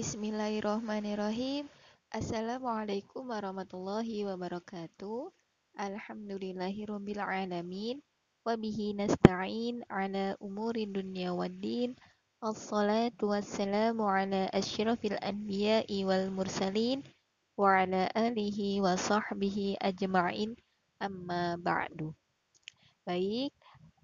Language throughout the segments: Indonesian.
Bismillahirrahmanirrahim. Assalamualaikum warahmatullahi wabarakatuh. Alhamdulillahirabbil alamin. Wa bihi nasta'in ala umuri dunya waddin. Assalatu wassalamu ala asyrafil anbiya'i wal mursalin wa ala alihi wa sahbihi ajma'in amma ba'du. Baik,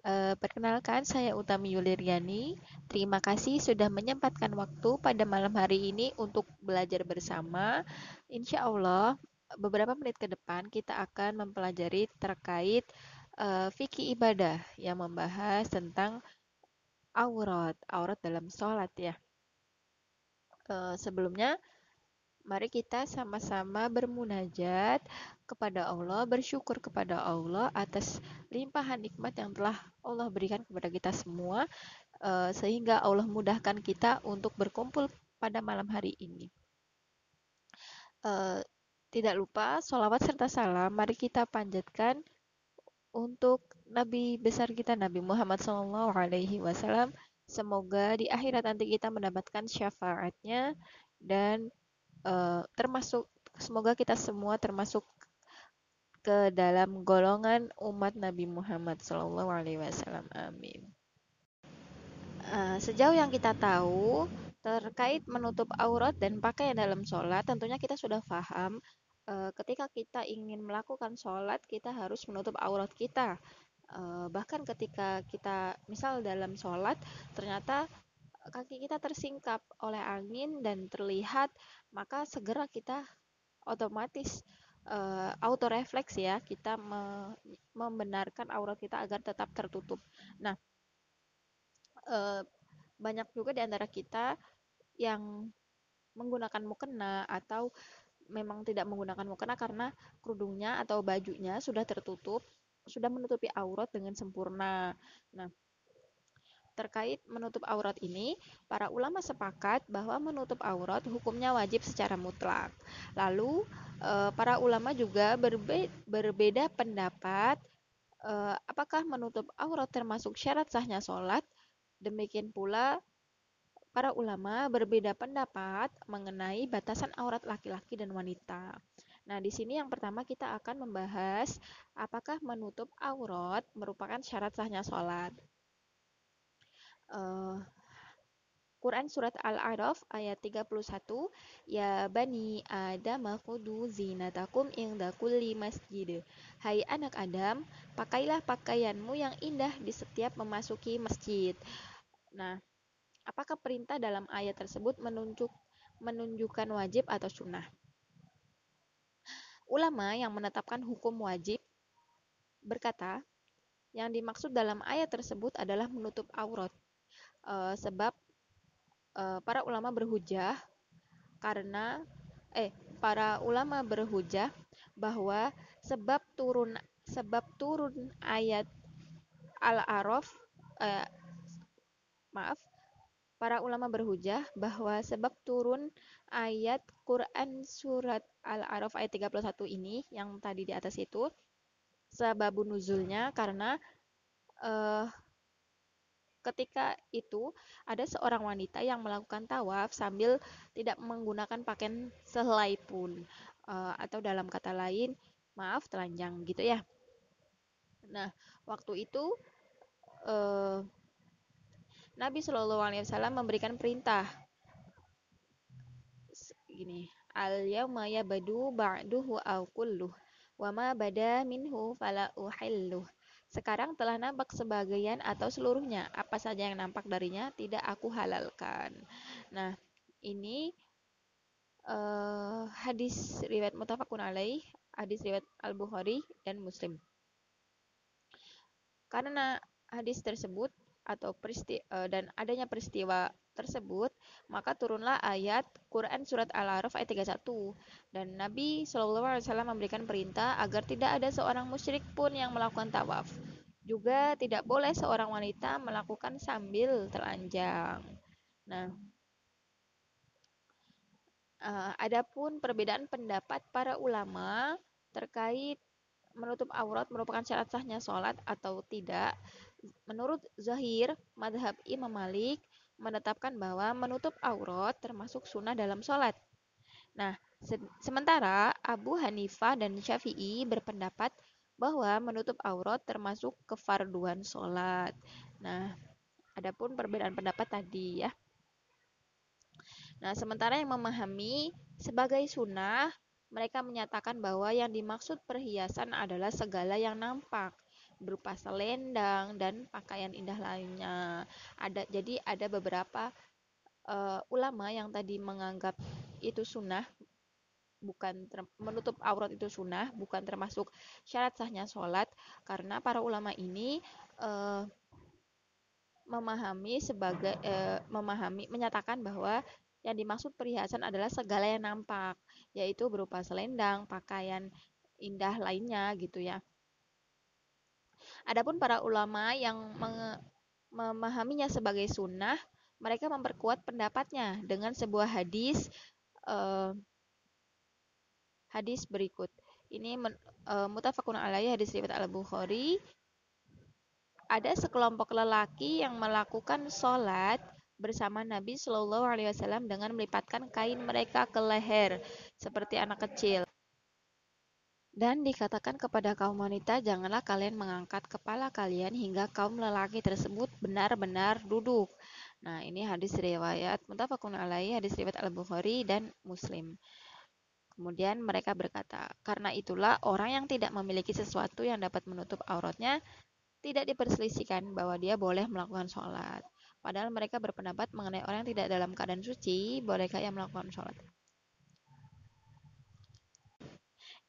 Uh, perkenalkan, saya Utami Yuliriani. Terima kasih sudah menyempatkan waktu pada malam hari ini untuk belajar bersama. Insya Allah, beberapa menit ke depan kita akan mempelajari terkait uh, fikih ibadah yang membahas tentang aurat, aurat dalam sholat ya. Uh, sebelumnya, Mari kita sama-sama bermunajat kepada Allah, bersyukur kepada Allah atas limpahan nikmat yang telah Allah berikan kepada kita semua, eh, sehingga Allah mudahkan kita untuk berkumpul pada malam hari ini. Eh, tidak lupa, sholawat serta salam, mari kita panjatkan untuk Nabi besar kita, Nabi Muhammad SAW. Semoga di akhirat nanti kita mendapatkan syafaatnya dan uh, termasuk semoga kita semua termasuk ke dalam golongan umat Nabi Muhammad Sallallahu Alaihi Wasallam. Amin. Uh, sejauh yang kita tahu terkait menutup aurat dan pakaian dalam sholat, tentunya kita sudah paham uh, ketika kita ingin melakukan sholat kita harus menutup aurat kita. Uh, bahkan ketika kita misal dalam sholat ternyata kaki kita tersingkap oleh angin dan terlihat, maka segera kita otomatis uh, auto refleks ya, kita me membenarkan aurat kita agar tetap tertutup. Nah, uh, banyak juga di antara kita yang menggunakan mukena atau memang tidak menggunakan mukena karena kerudungnya atau bajunya sudah tertutup, sudah menutupi aurat dengan sempurna. Nah, Terkait menutup aurat ini, para ulama sepakat bahwa menutup aurat hukumnya wajib secara mutlak. Lalu, eh, para ulama juga berbe berbeda pendapat eh, apakah menutup aurat termasuk syarat sahnya sholat. Demikian pula, para ulama berbeda pendapat mengenai batasan aurat laki-laki dan wanita. Nah, di sini yang pertama kita akan membahas apakah menutup aurat merupakan syarat sahnya sholat uh, Quran Surat Al-A'raf ayat 31 Ya Bani Adam khudu zinatakum inda kulli masjid. Hai anak Adam, pakailah pakaianmu yang indah di setiap memasuki masjid. Nah, apakah perintah dalam ayat tersebut menunjuk menunjukkan wajib atau sunnah? Ulama yang menetapkan hukum wajib berkata, yang dimaksud dalam ayat tersebut adalah menutup aurat uh, sebab uh, para ulama berhujah karena eh para ulama berhujah bahwa sebab turun sebab turun ayat Al-Araf eh, maaf para ulama berhujah bahwa sebab turun ayat Quran surat Al-Araf ayat 31 ini yang tadi di atas itu sebabun nuzulnya karena uh, Ketika itu, ada seorang wanita yang melakukan tawaf sambil tidak menggunakan pakaian sehelai pun, uh, atau dalam kata lain, maaf telanjang gitu ya. Nah, waktu itu uh, Nabi Shallallahu Alaihi Wasallam memberikan perintah. Gini, al yauma yabadu ba'duhu aw kulluh wa bada minhu fala uhilluh sekarang telah nampak sebagian atau seluruhnya. Apa saja yang nampak darinya tidak aku halalkan. Nah, ini uh, hadis riwayat mutafakun alaih, hadis riwayat Al-Bukhari dan Muslim. Karena hadis tersebut atau peristi uh, dan adanya peristiwa tersebut, maka turunlah ayat Quran surat Al-Araf ayat 31 dan Nabi SAW memberikan perintah agar tidak ada seorang musyrik pun yang melakukan tawaf. Juga tidak boleh seorang wanita melakukan sambil telanjang. Nah, uh, adapun perbedaan pendapat para ulama terkait menutup aurat merupakan syarat sahnya sholat atau tidak. Menurut Zahir, madhab Imam Malik, menetapkan bahwa menutup aurat termasuk sunnah dalam sholat. Nah, se sementara Abu Hanifah dan Syafi'i berpendapat bahwa menutup aurat termasuk kefarduan sholat. Nah, adapun perbedaan pendapat tadi ya. Nah, sementara yang memahami sebagai sunnah, mereka menyatakan bahwa yang dimaksud perhiasan adalah segala yang nampak berupa selendang dan pakaian indah lainnya. Ada jadi ada beberapa uh, ulama yang tadi menganggap itu sunnah bukan menutup aurat itu sunnah bukan termasuk syarat sahnya sholat karena para ulama ini uh, memahami sebagai uh, memahami menyatakan bahwa yang dimaksud perhiasan adalah segala yang nampak, yaitu berupa selendang, pakaian indah lainnya gitu ya. Adapun para ulama yang memahaminya sebagai sunnah, mereka memperkuat pendapatnya dengan sebuah hadis uh, hadis berikut. Ini uh, mutafakun alaihi hadis riwayat Al-Bukhari. Ada sekelompok lelaki yang melakukan sholat bersama Nabi Shallallahu Alaihi Wasallam dengan melipatkan kain mereka ke leher seperti anak kecil. Dan dikatakan kepada kaum wanita, janganlah kalian mengangkat kepala kalian hingga kaum lelaki tersebut benar-benar duduk. Nah, ini hadis riwayat mutafakun alaihi, hadis riwayat Al-Bukhari dan Muslim. Kemudian mereka berkata, karena itulah orang yang tidak memiliki sesuatu yang dapat menutup auratnya tidak diperselisihkan bahwa dia boleh melakukan sholat. Padahal mereka berpendapat mengenai orang yang tidak dalam keadaan suci, bolehkah ia melakukan sholat?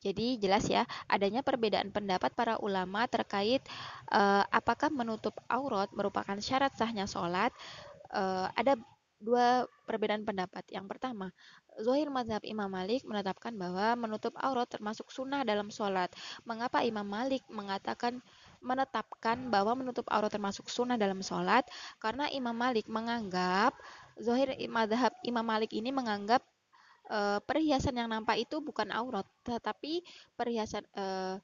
Jadi jelas ya, adanya perbedaan pendapat para ulama terkait uh, apakah menutup aurat merupakan syarat sahnya sholat. Uh, ada dua perbedaan pendapat. Yang pertama, Zohir Mazhab Imam Malik menetapkan bahwa menutup aurat termasuk sunnah dalam sholat. Mengapa Imam Malik mengatakan menetapkan bahwa menutup aurat termasuk sunnah dalam sholat karena Imam Malik menganggap Zohir madhab Imam Malik ini menganggap uh, perhiasan yang nampak itu bukan aurat tetapi perhiasan uh,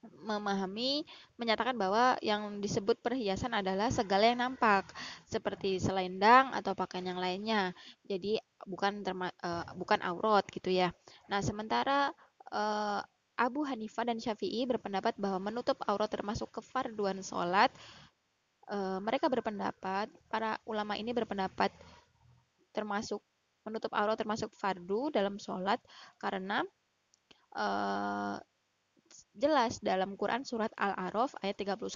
memahami menyatakan bahwa yang disebut perhiasan adalah segala yang nampak seperti selendang atau pakaian yang lainnya jadi bukan terma, uh, bukan aurat gitu ya nah sementara uh, Abu Hanifah dan Syafi'i berpendapat bahwa menutup aurat termasuk kefarduan sholat. E, mereka berpendapat, para ulama ini berpendapat termasuk menutup aurat termasuk fardu dalam sholat karena e, jelas dalam Quran surat Al-A'raf ayat 31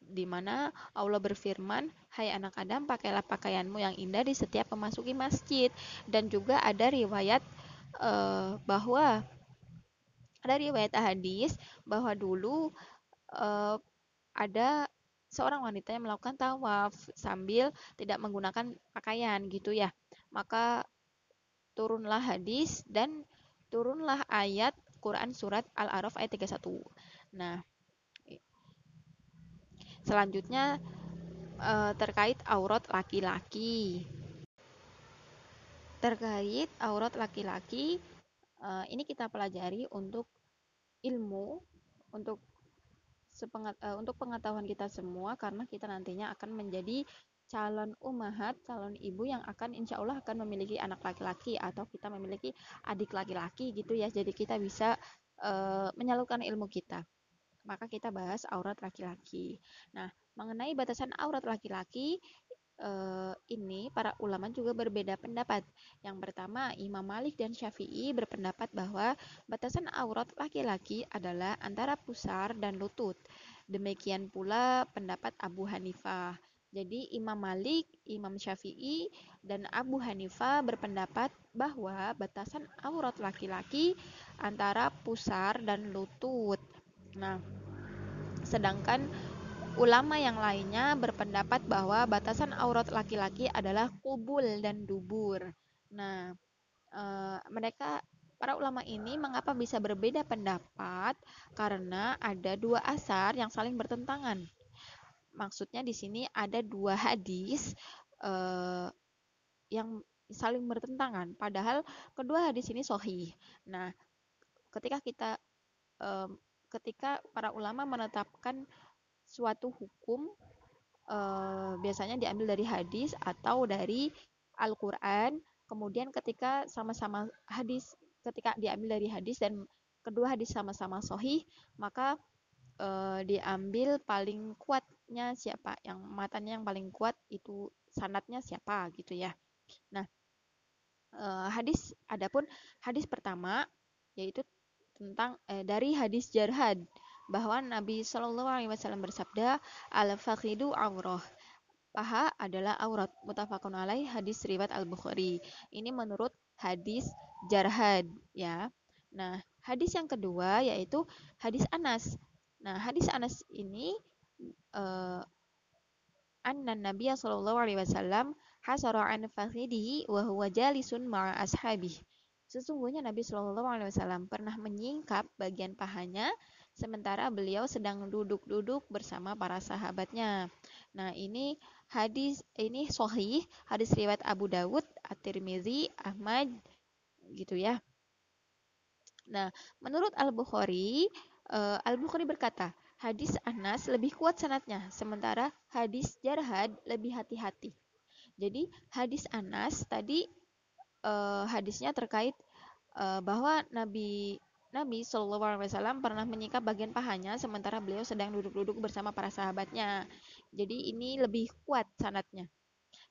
di mana Allah berfirman, "Hai anak Adam, pakailah pakaianmu yang indah di setiap memasuki masjid." Dan juga ada riwayat uh, bahwa ada riwayat hadis bahwa dulu uh, ada seorang wanita yang melakukan tawaf sambil tidak menggunakan pakaian gitu ya. Maka turunlah hadis dan turunlah ayat Quran surat Al-A'raf ayat 31. Nah, selanjutnya uh, terkait aurat laki-laki. Terkait aurat laki-laki, uh, ini kita pelajari untuk ilmu untuk uh, untuk pengetahuan kita semua karena kita nantinya akan menjadi calon umahat, calon ibu yang akan insya Allah akan memiliki anak laki-laki atau kita memiliki adik laki-laki gitu ya. Jadi kita bisa uh, menyalurkan ilmu kita. Maka kita bahas aurat laki-laki. Nah, mengenai batasan aurat laki-laki, uh, ini para ulama juga berbeda pendapat. Yang pertama, Imam Malik dan Syafi'i berpendapat bahwa batasan aurat laki-laki adalah antara pusar dan lutut. Demikian pula pendapat Abu Hanifah. Jadi Imam Malik, Imam Syafi'i, dan Abu Hanifah berpendapat bahwa batasan aurat laki-laki antara pusar dan lutut. Nah, sedangkan Ulama yang lainnya berpendapat bahwa batasan aurat laki-laki adalah kubul dan dubur. Nah, e, mereka para ulama ini mengapa bisa berbeda pendapat? Karena ada dua asar yang saling bertentangan. Maksudnya di sini ada dua hadis e, yang saling bertentangan. Padahal kedua hadis ini sohih. Nah, ketika kita ketika para ulama menetapkan suatu hukum uh, biasanya diambil dari hadis atau dari Al-Quran. Kemudian ketika sama-sama hadis, ketika diambil dari hadis dan kedua hadis sama-sama sohih, maka uh, diambil paling kuatnya siapa, yang matanya yang paling kuat itu sanatnya siapa gitu ya. Nah, uh, hadis adapun hadis pertama yaitu tentang eh, dari hadis Jarhad bahwa Nabi Shallallahu Alaihi Wasallam bersabda al fakidu aurah paha adalah aurat. Mutafakun alaih hadis riwayat al bukhari ini menurut hadis Jarhad ya. Nah hadis yang kedua yaitu hadis Anas nah hadis Anas ini uh, anna Nabi sallallahu alaihi wasallam hasara an fakhidihi wa huwa jalisun ma'a ashabihi Sesungguhnya Nabi Shallallahu Alaihi Wasallam pernah menyingkap bagian pahanya sementara beliau sedang duduk-duduk bersama para sahabatnya. Nah, ini hadis ini sahih, hadis riwayat Abu Dawud, At-Tirmizi, Ahmad gitu ya. Nah, menurut Al-Bukhari, uh, Al-Bukhari berkata, hadis Anas lebih kuat sanatnya, sementara hadis Jarhad lebih hati-hati. Jadi, hadis Anas tadi uh, hadisnya terkait uh, bahwa Nabi Nabi Shallallahu Alaihi Wasallam pernah menyikap bagian pahanya sementara beliau sedang duduk-duduk bersama para sahabatnya. Jadi ini lebih kuat sanatnya.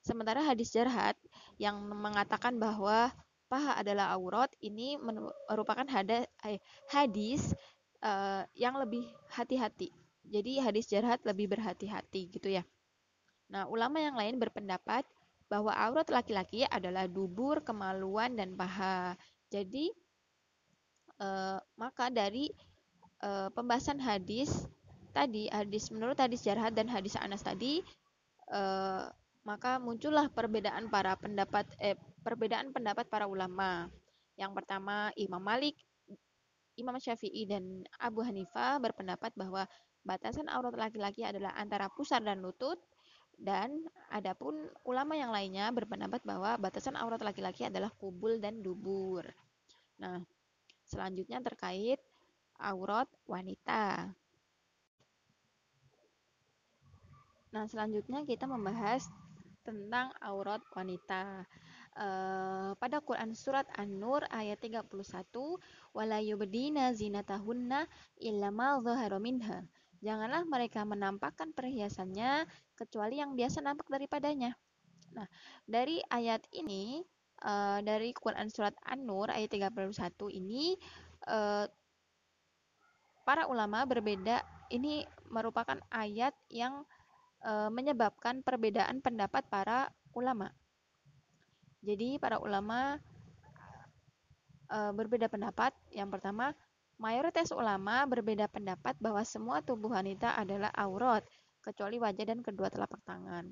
Sementara hadis Jarhat yang mengatakan bahwa paha adalah aurat ini merupakan hadis uh, yang lebih hati-hati. Jadi hadis Jarhat lebih berhati-hati gitu ya. Nah, ulama yang lain berpendapat bahwa aurat laki-laki adalah dubur, kemaluan, dan paha. Jadi, e, maka dari e, pembahasan hadis tadi, hadis menurut hadis Jarhad dan hadis Anas tadi, e, maka muncullah perbedaan para pendapat eh, perbedaan pendapat para ulama. Yang pertama, Imam Malik, Imam Syafi'i dan Abu Hanifah berpendapat bahwa batasan aurat laki-laki adalah antara pusar dan lutut dan adapun ulama yang lainnya berpendapat bahwa batasan aurat laki-laki adalah kubul dan dubur. Nah, selanjutnya terkait aurat wanita. Nah, selanjutnya kita membahas tentang aurat wanita. Uh, pada Quran surat An-Nur ayat 31 wala yubdina zinatahunna illa ma minha Janganlah mereka menampakkan perhiasannya kecuali yang biasa nampak daripadanya. Nah, dari ayat ini uh, dari Quran surat An-Nur ayat 31 ini uh, para ulama berbeda ini merupakan ayat yang uh, menyebabkan perbedaan pendapat para ulama. Jadi para ulama uh, berbeda pendapat. Yang pertama, Mayoritas ulama berbeda pendapat bahwa semua tubuh wanita adalah aurat, kecuali wajah dan kedua telapak tangan.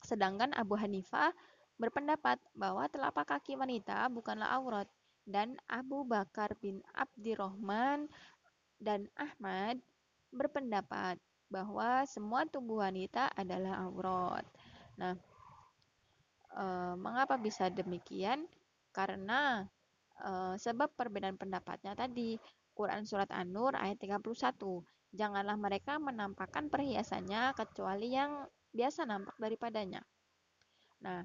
Sedangkan Abu Hanifah berpendapat bahwa telapak kaki wanita bukanlah aurat dan Abu Bakar bin Abdirrahman dan Ahmad berpendapat bahwa semua tubuh wanita adalah aurat. Nah, e, mengapa bisa demikian? Karena Uh, sebab perbedaan pendapatnya tadi, Quran Surat An-Nur ayat 31. Janganlah mereka menampakkan perhiasannya kecuali yang biasa nampak daripadanya. Nah,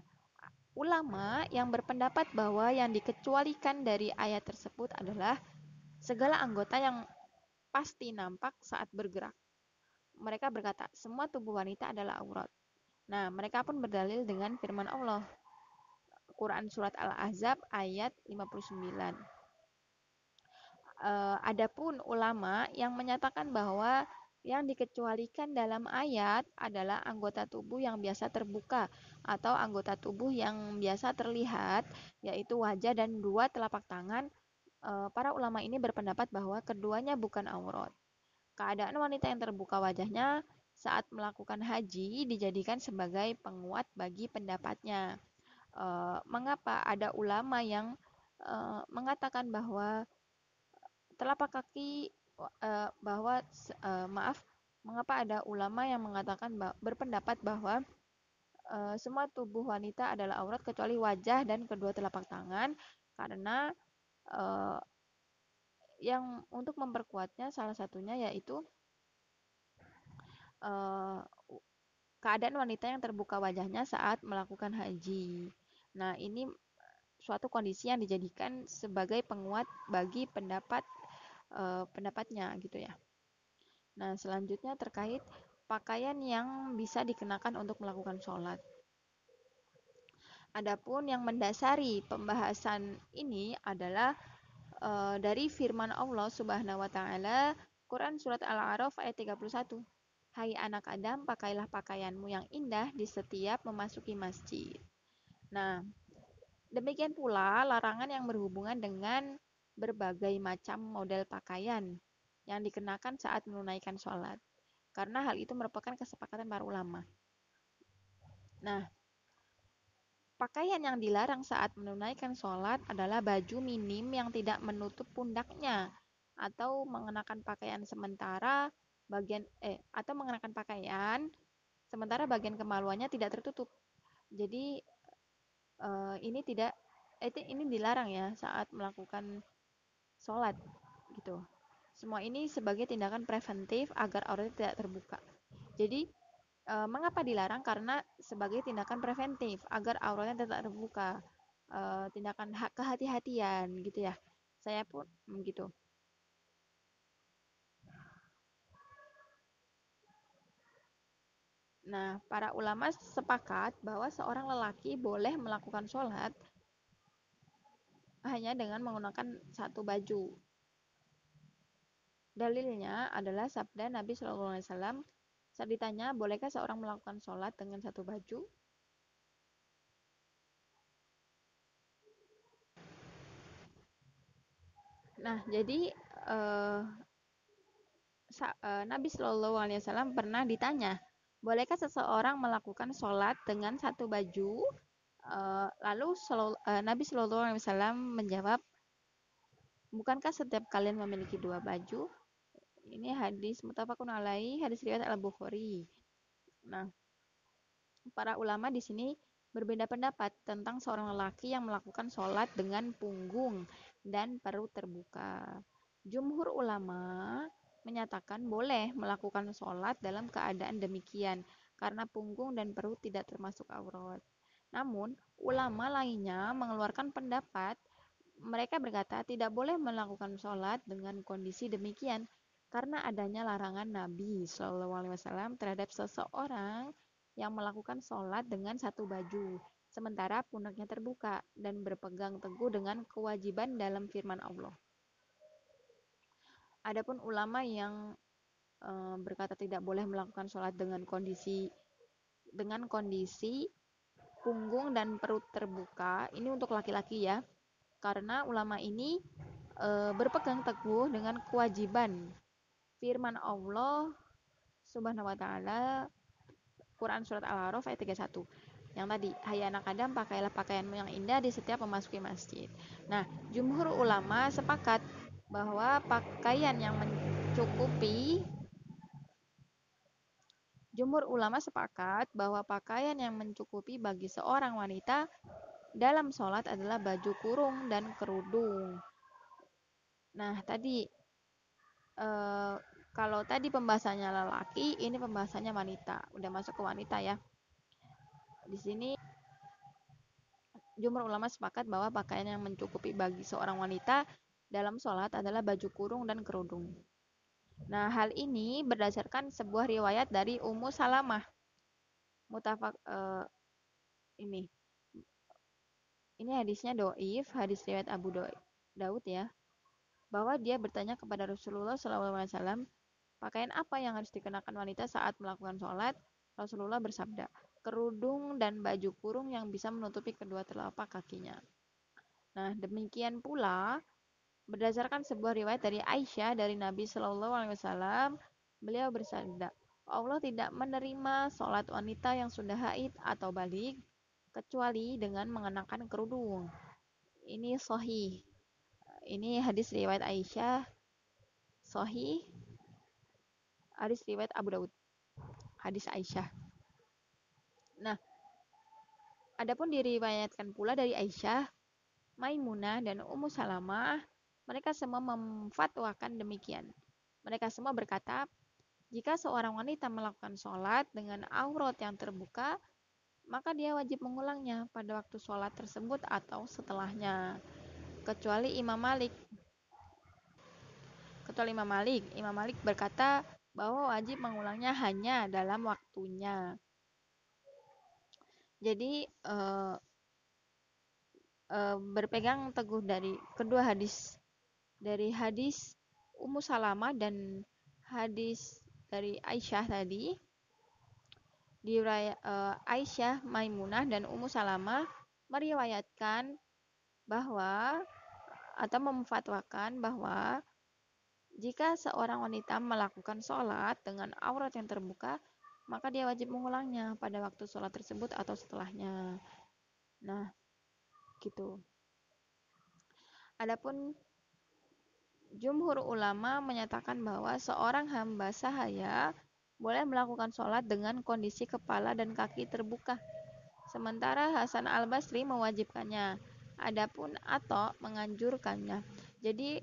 ulama yang berpendapat bahwa yang dikecualikan dari ayat tersebut adalah segala anggota yang pasti nampak saat bergerak. Mereka berkata, semua tubuh wanita adalah aurat. Nah, mereka pun berdalil dengan firman Allah Quran surat Al-Ahzab ayat 59. Uh, adapun ulama yang menyatakan bahwa yang dikecualikan dalam ayat adalah anggota tubuh yang biasa terbuka atau anggota tubuh yang biasa terlihat, yaitu wajah dan dua telapak tangan. Uh, para ulama ini berpendapat bahwa keduanya bukan aurat. Keadaan wanita yang terbuka wajahnya saat melakukan haji dijadikan sebagai penguat bagi pendapatnya. Uh, mengapa ada ulama yang uh, mengatakan bahwa telapak kaki uh, bahwa uh, maaf mengapa ada ulama yang mengatakan berpendapat bahwa uh, semua tubuh wanita adalah aurat kecuali wajah dan kedua telapak tangan? Karena uh, yang untuk memperkuatnya salah satunya yaitu keadaan wanita yang terbuka wajahnya saat melakukan haji. Nah, ini suatu kondisi yang dijadikan sebagai penguat bagi pendapat uh, pendapatnya gitu ya. Nah, selanjutnya terkait pakaian yang bisa dikenakan untuk melakukan sholat. Adapun yang mendasari pembahasan ini adalah uh, dari firman Allah Subhanahu wa taala Quran surat Al-A'raf ayat 31. Hai anak Adam, pakailah pakaianmu yang indah di setiap memasuki masjid. Nah, demikian pula larangan yang berhubungan dengan berbagai macam model pakaian yang dikenakan saat menunaikan sholat. Karena hal itu merupakan kesepakatan para ulama. Nah, pakaian yang dilarang saat menunaikan sholat adalah baju minim yang tidak menutup pundaknya atau mengenakan pakaian sementara bagian eh atau mengenakan pakaian sementara bagian kemaluannya tidak tertutup. Jadi uh, ini tidak eh, ini dilarang ya saat melakukan sholat gitu. Semua ini sebagai tindakan preventif agar aurat tidak terbuka. Jadi uh, mengapa dilarang? Karena sebagai tindakan preventif agar auratnya tidak terbuka. Uh, tindakan kehati-hatian gitu ya. Saya pun begitu. Nah, para ulama sepakat bahwa seorang lelaki boleh melakukan sholat hanya dengan menggunakan satu baju. Dalilnya adalah sabda Nabi Shallallahu Alaihi Wasallam saat ditanya, bolehkah seorang melakukan sholat dengan satu baju? Nah, jadi uh, Nabi Shallallahu Alaihi Wasallam pernah ditanya, Bolehkah seseorang melakukan sholat dengan satu baju? Uh, lalu uh, Nabi Shallallahu Alaihi Wasallam menjawab, bukankah setiap kalian memiliki dua baju? Ini hadis mutafakun alaihi, hadis riwayat al Bukhari. Nah, para ulama di sini berbeda pendapat tentang seorang lelaki yang melakukan sholat dengan punggung dan perut terbuka. Jumhur ulama menyatakan boleh melakukan sholat dalam keadaan demikian karena punggung dan perut tidak termasuk aurat. Namun, ulama lainnya mengeluarkan pendapat mereka berkata tidak boleh melakukan sholat dengan kondisi demikian karena adanya larangan Nabi Shallallahu Alaihi Wasallam terhadap seseorang yang melakukan sholat dengan satu baju sementara pundaknya terbuka dan berpegang teguh dengan kewajiban dalam firman Allah. Adapun ulama yang e, berkata tidak boleh melakukan sholat dengan kondisi dengan kondisi punggung dan perut terbuka, ini untuk laki-laki ya, karena ulama ini e, berpegang teguh dengan kewajiban firman Allah Subhanahu wa taala Quran surat Al-A'raf ayat 31 yang tadi hai anak Adam pakailah pakaianmu yang indah di setiap memasuki masjid. Nah, jumhur ulama sepakat bahwa pakaian yang mencukupi Jumhur ulama sepakat bahwa pakaian yang mencukupi bagi seorang wanita dalam sholat adalah baju kurung dan kerudung. Nah, tadi eh, kalau tadi pembahasannya lelaki, ini pembahasannya wanita. Udah masuk ke wanita ya. Di sini jumhur ulama sepakat bahwa pakaian yang mencukupi bagi seorang wanita dalam sholat adalah baju kurung dan kerudung. Nah, hal ini berdasarkan sebuah riwayat dari Ummu Salamah. Mutafak uh, ini. Ini hadisnya doif, hadis riwayat Abu Daud ya. Bahwa dia bertanya kepada Rasulullah SAW, pakaian apa yang harus dikenakan wanita saat melakukan sholat? Rasulullah bersabda, kerudung dan baju kurung yang bisa menutupi kedua telapak kakinya. Nah, demikian pula Berdasarkan sebuah riwayat dari Aisyah dari Nabi Shallallahu Alaihi Wasallam, beliau bersabda, Allah tidak menerima sholat wanita yang sudah haid atau balik kecuali dengan mengenakan kerudung. Ini sahih. Ini hadis riwayat Aisyah. Sahih. Hadis riwayat Abu Daud. Hadis Aisyah. Nah, adapun diriwayatkan pula dari Aisyah, Maimunah dan Ummu Salamah mereka semua memfatwakan demikian. Mereka semua berkata, Jika seorang wanita melakukan sholat dengan aurat yang terbuka, maka dia wajib mengulangnya pada waktu sholat tersebut atau setelahnya. Kecuali Imam Malik. Kecuali Imam Malik. Imam Malik berkata bahwa wajib mengulangnya hanya dalam waktunya. Jadi uh, uh, berpegang teguh dari kedua hadis dari hadis Ummu Salamah dan hadis dari Aisyah tadi di uh, Aisyah, Maimunah dan Ummu Salamah meriwayatkan bahwa atau memfatwakan bahwa jika seorang wanita melakukan sholat dengan aurat yang terbuka, maka dia wajib mengulangnya pada waktu sholat tersebut atau setelahnya. Nah, gitu. Adapun jumhur ulama menyatakan bahwa seorang hamba sahaya boleh melakukan sholat dengan kondisi kepala dan kaki terbuka. Sementara Hasan al-Basri mewajibkannya. Adapun atau menganjurkannya. Jadi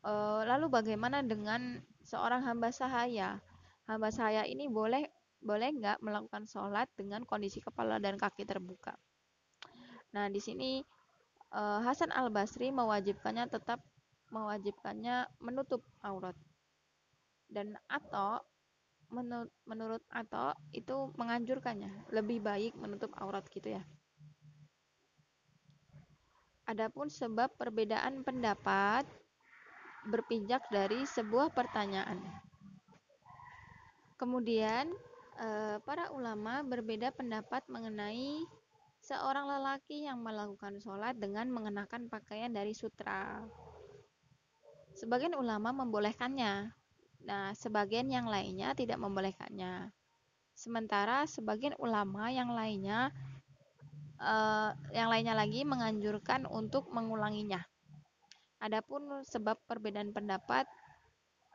e, lalu bagaimana dengan seorang hamba sahaya? Hamba sahaya ini boleh boleh nggak melakukan sholat dengan kondisi kepala dan kaki terbuka? Nah, di sini e, Hasan al Basri mewajibkannya tetap mewajibkannya menutup aurat dan atau menurut menurut atau itu menganjurkannya lebih baik menutup aurat gitu ya Adapun sebab perbedaan pendapat berpijak dari sebuah pertanyaan. Kemudian, eh, para ulama berbeda pendapat mengenai seorang lelaki yang melakukan sholat dengan mengenakan pakaian dari sutra. Sebagian ulama membolehkannya, nah sebagian yang lainnya tidak membolehkannya. Sementara sebagian ulama yang lainnya uh, yang lainnya lagi menganjurkan untuk mengulanginya. Adapun sebab perbedaan pendapat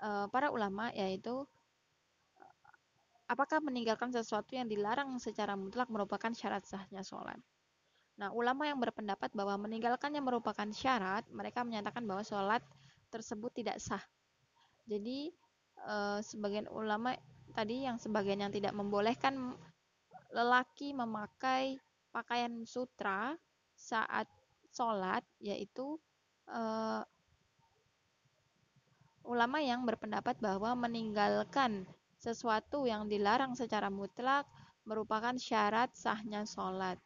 uh, para ulama yaitu apakah meninggalkan sesuatu yang dilarang secara mutlak merupakan syarat sahnya sholat. Nah, ulama yang berpendapat bahwa meninggalkannya merupakan syarat, mereka menyatakan bahwa sholat tersebut tidak sah. Jadi, eh, sebagian ulama tadi yang sebagian yang tidak membolehkan lelaki memakai pakaian sutra saat sholat yaitu uh, ulama yang berpendapat bahwa meninggalkan sesuatu yang dilarang secara mutlak merupakan syarat sahnya sholat.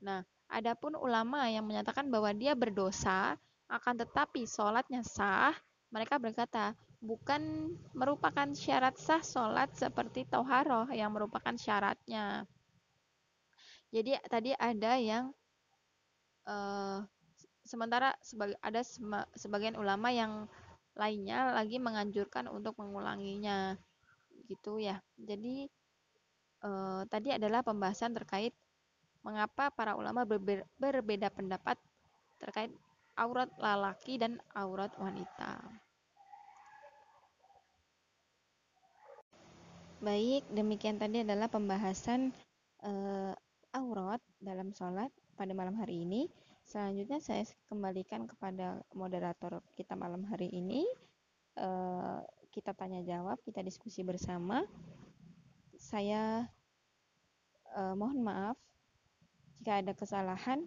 Nah, adapun ulama yang menyatakan bahwa dia berdosa, akan tetapi sholatnya sah, mereka berkata, bukan merupakan syarat sah sholat seperti toharoh yang merupakan syaratnya. Jadi tadi ada yang uh, sementara sebagai ada sebagian ulama yang lainnya lagi menganjurkan untuk mengulanginya gitu ya. Jadi uh, tadi adalah pembahasan terkait mengapa para ulama berbe berbeda pendapat terkait aurat lelaki dan aurat wanita. Baik, demikian tadi adalah pembahasan uh, aurat dalam sholat pada malam hari ini. Selanjutnya saya kembalikan kepada moderator kita malam hari ini. Uh, kita tanya jawab, kita diskusi bersama. Saya uh, mohon maaf jika ada kesalahan.